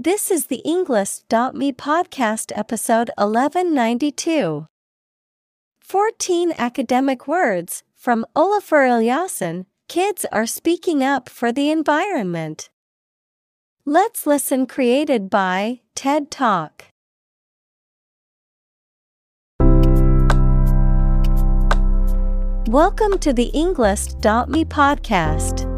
This is the Englist.me podcast episode 1192. 14 academic words from Olafur Eliasson Kids are speaking up for the environment. Let's listen created by TED Talk. Welcome to the Englist.me podcast.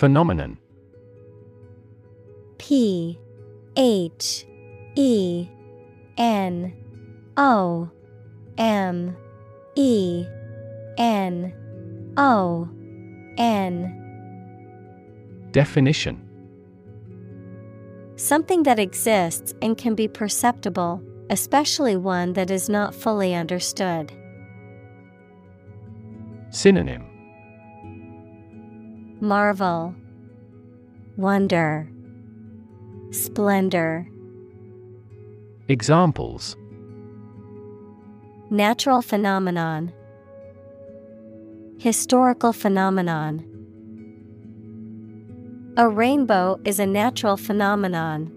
Phenomenon. P H E N O M E N O N. Definition. Something that exists and can be perceptible, especially one that is not fully understood. Synonym Marvel, Wonder, Splendor. Examples Natural phenomenon, Historical phenomenon. A rainbow is a natural phenomenon.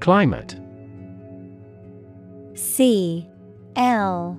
Climate C L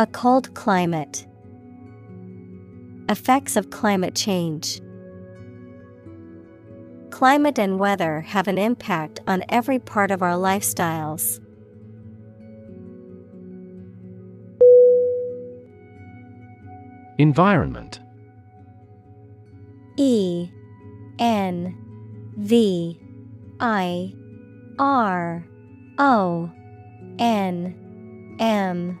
A cold climate. Effects of climate change. Climate and weather have an impact on every part of our lifestyles. Environment. E N V I R O N M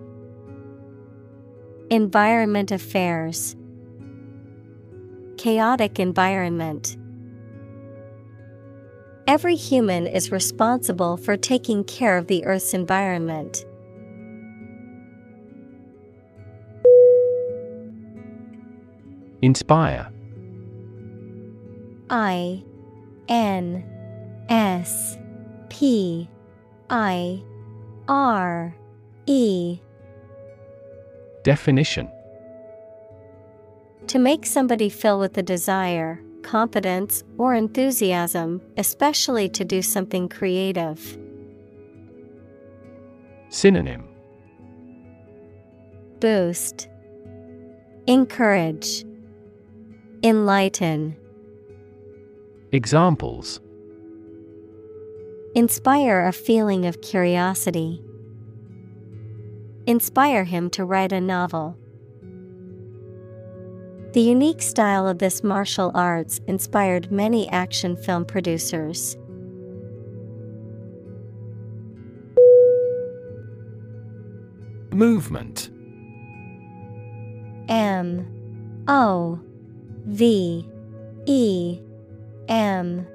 Environment affairs. Chaotic environment. Every human is responsible for taking care of the Earth's environment. Inspire. I N S P I R E Definition. To make somebody feel with a desire, confidence, or enthusiasm, especially to do something creative. Synonym. Boost. Encourage. Enlighten. Examples. Inspire a feeling of curiosity inspire him to write a novel. The unique style of this martial arts inspired many action film producers. Movement. M. O. V. E. M.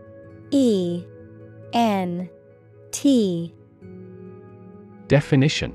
E. N. T. Definition.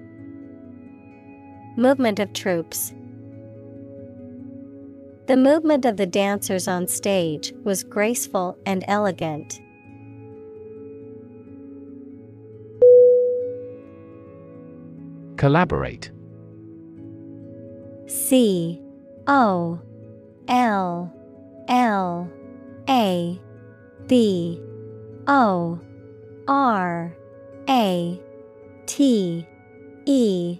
Movement of troops. The movement of the dancers on stage was graceful and elegant. Collaborate C O L L A B O R A T E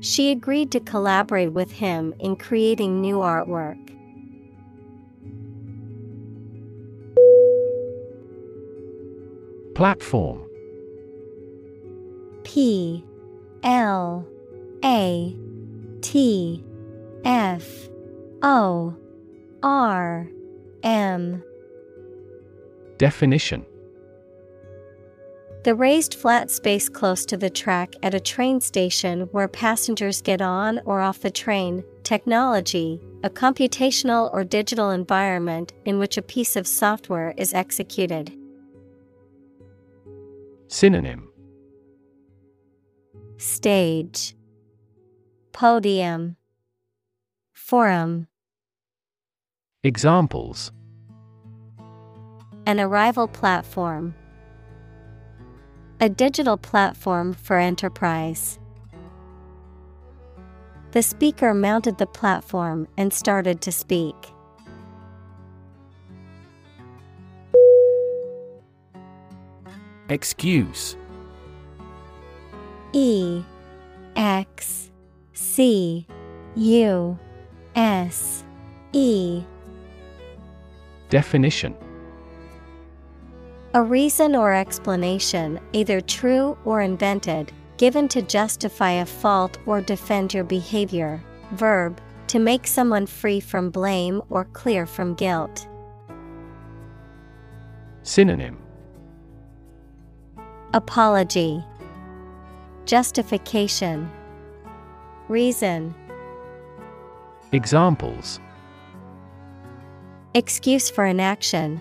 She agreed to collaborate with him in creating new artwork. Platform. P. L. A. T. F. O. R. M. Definition The raised flat space close to the track at a train station where passengers get on or off the train. Technology, a computational or digital environment in which a piece of software is executed. Synonym Stage, Podium, Forum. Examples An arrival platform. A digital platform for enterprise. The speaker mounted the platform and started to speak. Excuse E X C U S E Definition A reason or explanation, either true or invented, given to justify a fault or defend your behavior. Verb, to make someone free from blame or clear from guilt. Synonym Apology, Justification, Reason, Examples Excuse for inaction.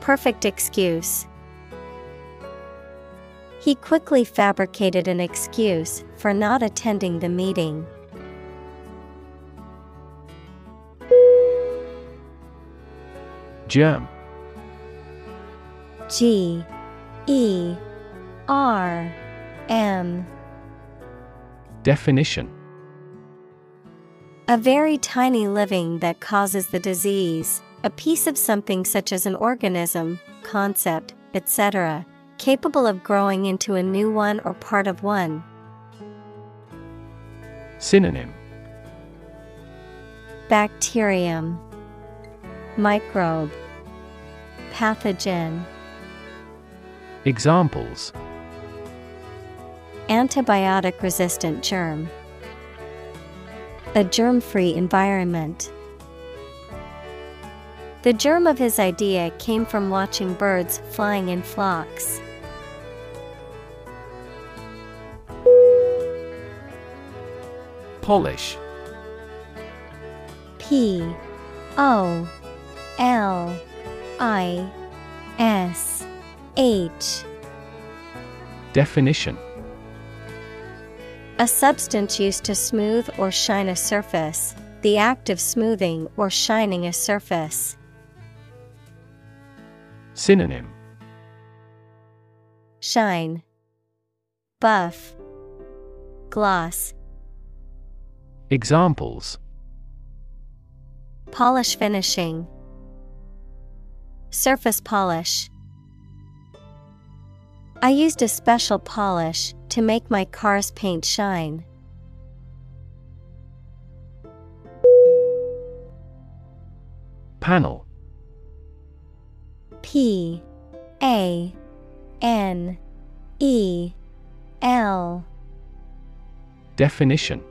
Perfect excuse. He quickly fabricated an excuse for not attending the meeting. Germ G E R M Definition A very tiny living that causes the disease, a piece of something such as an organism, concept, etc., capable of growing into a new one or part of one. Synonym Bacterium, Microbe, Pathogen. Examples Antibiotic resistant germ. A germ free environment. The germ of his idea came from watching birds flying in flocks. Polish P O L I S H Definition A substance used to smooth or shine a surface, the act of smoothing or shining a surface. Synonym Shine, Buff, Gloss. Examples Polish finishing, Surface polish. I used a special polish to make my car's paint shine. Panel P A N E L Definition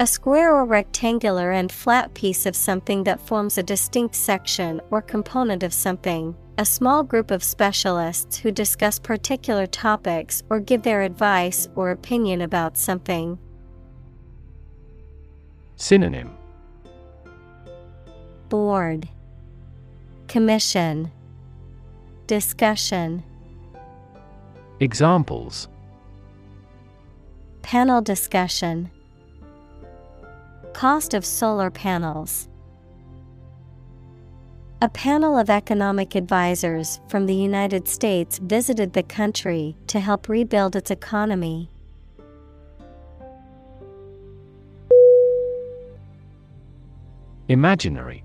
A square or rectangular and flat piece of something that forms a distinct section or component of something. A small group of specialists who discuss particular topics or give their advice or opinion about something. Synonym Board Commission Discussion Examples Panel discussion Cost of solar panels. A panel of economic advisors from the United States visited the country to help rebuild its economy. Imaginary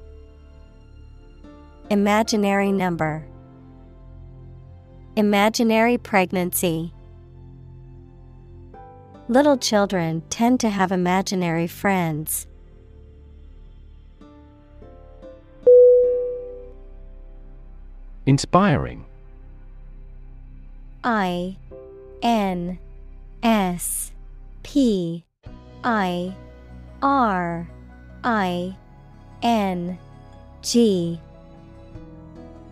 Imaginary number. Imaginary pregnancy. Little children tend to have imaginary friends. Inspiring. I N S P I R I N G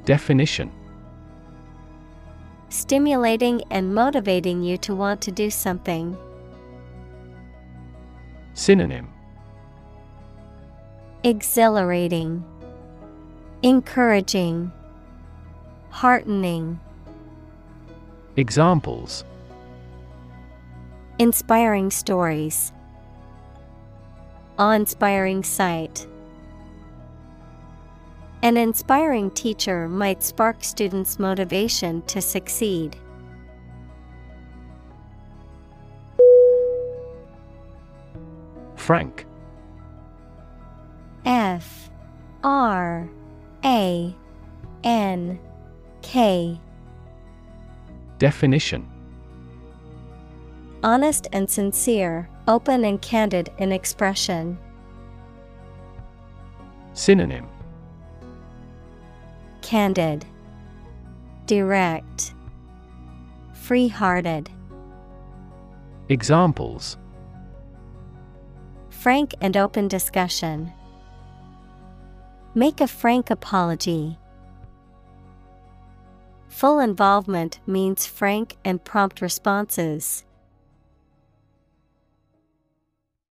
Definition Stimulating and motivating you to want to do something. Synonym Exhilarating, Encouraging, Heartening. Examples Inspiring stories. Awe inspiring sight. An inspiring teacher might spark students' motivation to succeed. Frank F R A N K Definition Honest and sincere, open and candid in expression. Synonym Candid, Direct, Free hearted. Examples Frank and open discussion. Make a frank apology. Full involvement means frank and prompt responses.